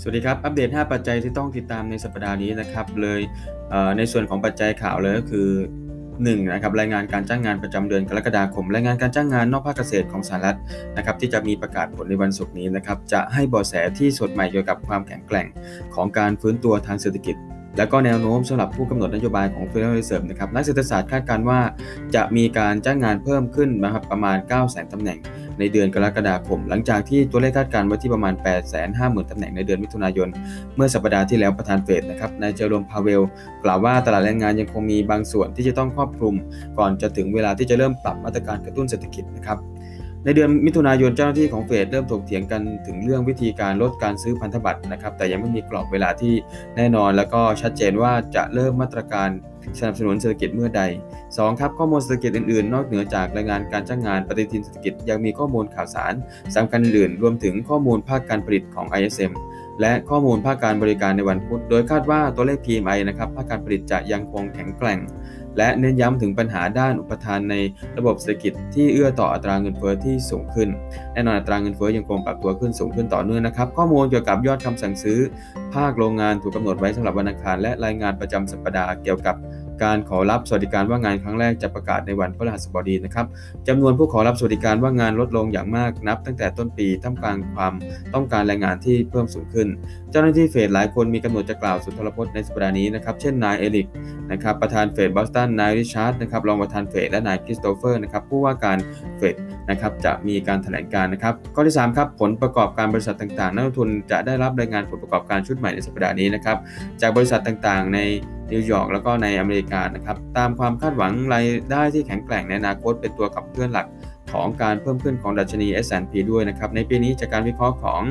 สวัสดีครับ อัปเดต 5 ปัจจัยที่ต้องติดตามในสัปดาห์นี้นะครับ เลยเในส่วนของปัจจัยข่าวเลยก็คือ1นะครับรายงานการจ้างงานประจำเดือนกรกฎาคม รายงานการจ้างงานนอกภาคเกษตรของสหรัฐนะครับที่จะมีประกาศผลในวันศุกร์นี้นะครับ จะให้บอแสที่สดใหม่เกี่ยวกับความแข็งแกร่งของการฟื้นตัวทางเศรษฐกิจ และก็แนวโน้มสำหรับผู้กำหนดนโยบายของ Federal Reserve นะครับนักเศรษฐศาสตร์คาดการณ์ว่าจะมีการจ้างงานเพิ่มขึ้นนะครับประมาณ 9 0 0 0 0 0ตำแหน่ง ในเดือนกรกฎาคม หลังจากที่ตัวเลขคาดการณ์ไว้ที่ประมาณ 850,000ตำแหน่งในเดือนมิถุนายน เมื่อสัปดาห์ที่แล้วประธานเฟดนะครับนายเจอร์ลมพาเวล กล่าวว่าตลาดแรงงานยังคงมีบางส่วนที่จะต้องครอบคลุม ก่อนจะถึงเวลาที่จะเริ่มปรับมาตรการกระตุ้นเศรษฐกิจนะครับ ในเดือนมิถุนายนเจ้าหน้าที่ของเฟดเริ่มถกเถียงกันถึงเรื่องวิธีการลดการซื้อพันธบัตรนะครับ แต่ยังไม่มีกรอบเวลาที่แน่นอน แล้วก็ชัดเจนว่าจะเริ่มมาตรการสนับสนุนเศรษฐกิจเมื่อใด 2. ครับข้อมูลเศรษฐกิจอื่นๆ นอกเหนือจากรายงานการจ้างงานปฏิทินเศรษฐกิจยังมีข้อมูลข่าวสารสำคัญอื่นรวมถึงข้อมูลภาคการผลิตของ ISM และข้อมูลภาคการบริการในวันพุธ โดยคาดว่าตัวเลข PMI นะครับภาคการผลิตจะยังคงแข็งแกร่ง และเน้นย้ำถึงปัญหาด้านอุปทานในระบบเศรษฐกิจที่เอื้อต่ออัตราเงินเฟอ้อที่สูงขึ้น แน่นอนอัตราเงินเฟอ้อยังคงปรับตัวขึ้นสูงขึ้นต่อเนื่องนะครับ ข้อมูลเกี่ยวกับยอดคำสั่งซื้อ ภาคโรงงานถูกกำหนดไว้สำหรับวันอังคารและรายงานประจำสัปดาห์เกี่ยวกับ การขอรับสวัสดิการว่างงานครั้งแรกจะประกาศในวันพฤหัสบดีนะครับจำนวนผู้ขอรับสวัสดิการว่างงานลดลงอย่างมากนับ ตั้งแต่ต้นปีท่ามกลางความต้องการแรงงานที่เพิ่มสูงขึ้น เจ้าหน้าที่เฟดหลายคนมีกำหนดจะกล่าวสุนทรพจน์ในสัปดาห์นี้นะครับ เช่นนายเอริกนะครับประธานเฟดบอสตันนายริชาร์ดนะครับรองประธานเฟดและนายคริสโตเฟอร์นะครับผู้ว่าการเฟดนะครับจะมีการแถลงการณ์นะครับข้อที่3ครับผลประกอบการบริษัทต่างๆ นักลงทุนจะได้รับรายงานผลประกอบการชุดใหม่ในสัปดาห์นี้นะครับจากบริษัทต่างๆ ใน นิวยอร์กแล้วก็ในอเมริกานะครับตามความคาดหวังรายได้ที่แข็งแกร่งในอนาคตเป็นตัวขับเคลื่อนหลัก ของการเพิ่มขึ้นของดัชนี S&P ด้วยนะครับในปีนี้จากการวิเคราะห์ของ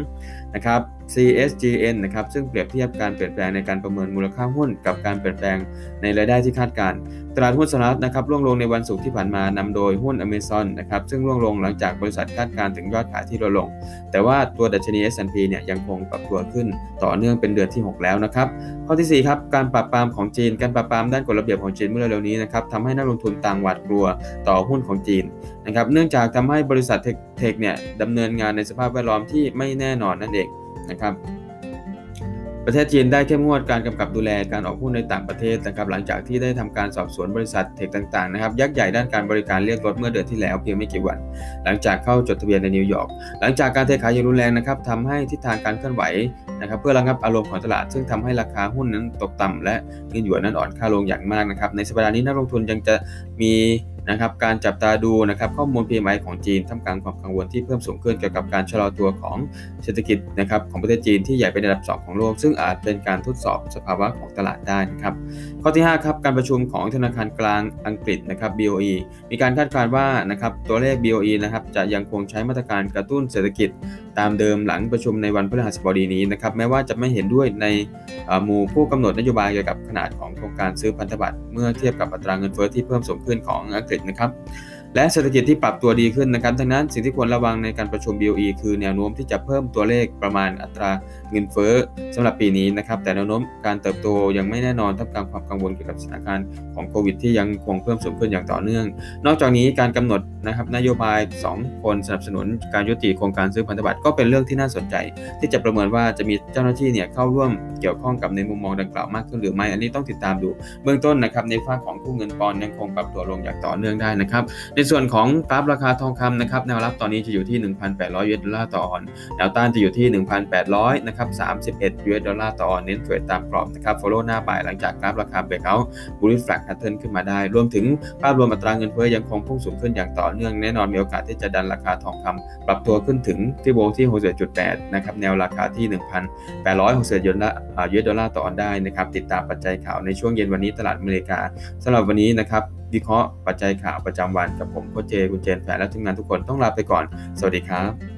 นะครับ CSGN นะครับซึ่งเปรียบเทียบการเปลี่ยนแปลงในการประเมินมูลค่าหุ้น กับการเปลี่ยนแปลงในรายได้ที่คาดการ ตลาดหุ้นสหรัฐนะครับร่วงลงในวันศุกร์ที่ผ่านมานำโดยหุ้น Amazon นะครับซึ่งร่วงลงหลังจากบริษัทคาดการถึงยอดขายที่ลดลง แต่ว่าตัวดัชนี S&P เนี่ยยังคงปรับตัวขึ้นต่อเนื่องเป็นเดือนที่ 6 แล้วนะครับข้อที่4ครับการปรับปรามของจีน การปรับปรามด้านกฎระเบียบของจีนเมื่อเร็วนี้นะครับทำให้นักลงทุนต่างหวาดกลัวต่อหุ้นของจีนนะครับเนื่องจากทำให้บริษัทเทคเนี่ยดำเนินงานในสภาพแวดล้อมที่ไม่แน่นอนนั่นเองนะครับ ประเทศจีนได้เข้มงวดการกำกับดูแลการออกหุ้นในต่างประเทศนะครับหลังจากที่ได้ทำการสอบสวนบริษัทเทคต่างๆนะครับยักษ์ใหญ่ด้านการบริการเรียกรถเมื่อเดือนที่แล้วเพียงไม่กี่วัน หลังจากเข้าจดทะเบียนในนิวยอร์กหลังจากการเทขายอย่างรุนแรงนะครับทำให้ทิศทางการเคลื่อนไหวนะครับเพื่อระงับอารมณ์ของตลาด ซึ่งทำให้ราคาหุ้นนั้นตกต่ำและเงินหยวนนั้นอ่อนค่าลงอย่างมากนะครับในสัปดาห์นี้นักลงทุนยังจะมีนะครับการจับตาดูนะครับข้อมูล PMI ของจีนท่ามกลางความกังวลที่เพิ่มสูงขึ้นเกี่ยวกับการชะลอตัวของเศรษฐกิจนะครับของประเทศจีนที่ใหญ่เป็นอันดับ 2 ของโลก ซึ่งอาจเป็นการทดสอบสภาวะของตลาดได้นะครับ ข้อที่5ครับการประชุมของธนาคารกลางอังกฤษนะครับ BOE มีการคาดการณ์ว่านะครับตัวเลข BOE นะครับจะยังคงใช้มาตรการกระตุ้นเศรษฐกิจ ตามเดิมหลังประชุมในวันพฤหัสบดีนี้นะครับแม้ว่าจะไม่เห็นด้วยในหมู่ผู้กำหนดนโยบายเกี่ยวกับขนาดของโครงการซื้อพันธบัตรเมื่อเทียบกับอัตราเงินเฟ้อที่เพิ่มสูงขึ้นของอังกฤษนะครับ และเศรษฐกิจที่ปรับตัวดีขึ้นนะครับดังนั้นสิ่งที่ควรระวังในการประชุม BOE คือแนวโน้มที่จะเพิ่มตัวเลขประมาณอัตราเงินเฟ้อสำหรับปีนี้นะครับ แต่แนวโน้มการเติบโตยังไม่แน่นอนท่ามกลางความกังวลเกี่ยวกับสถานการณ์ของโควิดที่ยังคงเพิ่มสูงขึ้นอย่างต่อเนื่อง นอกจากนี้การกำหนดนะครับนโยบาย 2 คนสนับสนุนการยุติโครงการซื้อพันธบัตรก็เป็นเรื่องที่น่าสนใจ ที่จะประเมินว่าจะมีเจ้าหน้าที่เนี่ยเข้าร่วมเกี่ยวข้องกับในมุมมองดังกล่าวมากขึ้นหรือไม่อันนี้ต้องติดตามดู เบื้องต้นนะครับในฝั่งของคู่เงินปอนด์ยังคงปรับตัวลงอย่างต่อเนื่องได้นะครับในส่วนของกราฟราคาทองคำนะครับแนวรับตอนนี้จะอยู่ที่ 1,800 US dollar ต่อออนซ์แนวต้านจะอยู่ที่ 1,800นะครับ31 US dollar ต่อออนซ์เน้นเทรดตามกรอบนะครับ follow หน้า buy หลังจากกราฟราคา breakout bullish flag pattern ขึ้นมาได้ รวมถึงภาพรวมอัตราเงินเฟ้อยังคงพุ่งสูงขึ้นอย่างต่อเนื่องแน่นอนมีโอกาสที่จะดันราคาทองคำปรับตัวขึ้นถึง Fibo ที่61.8นะครับแนวราคาที่ 1,860 US dollar ต่อออนซ์ได้นะครับติดตามปัจจัยข่าวในช่วงเย็นวันนี้ตลาดอเมริกาสำหรับวันนี้นะครับ วิเคราะห์ปัจจัยข่าวประจำวันกับผมโคเจคุณเจนแฟนและทีมงานทุกคนต้องลาไปก่อน สวัสดีครับ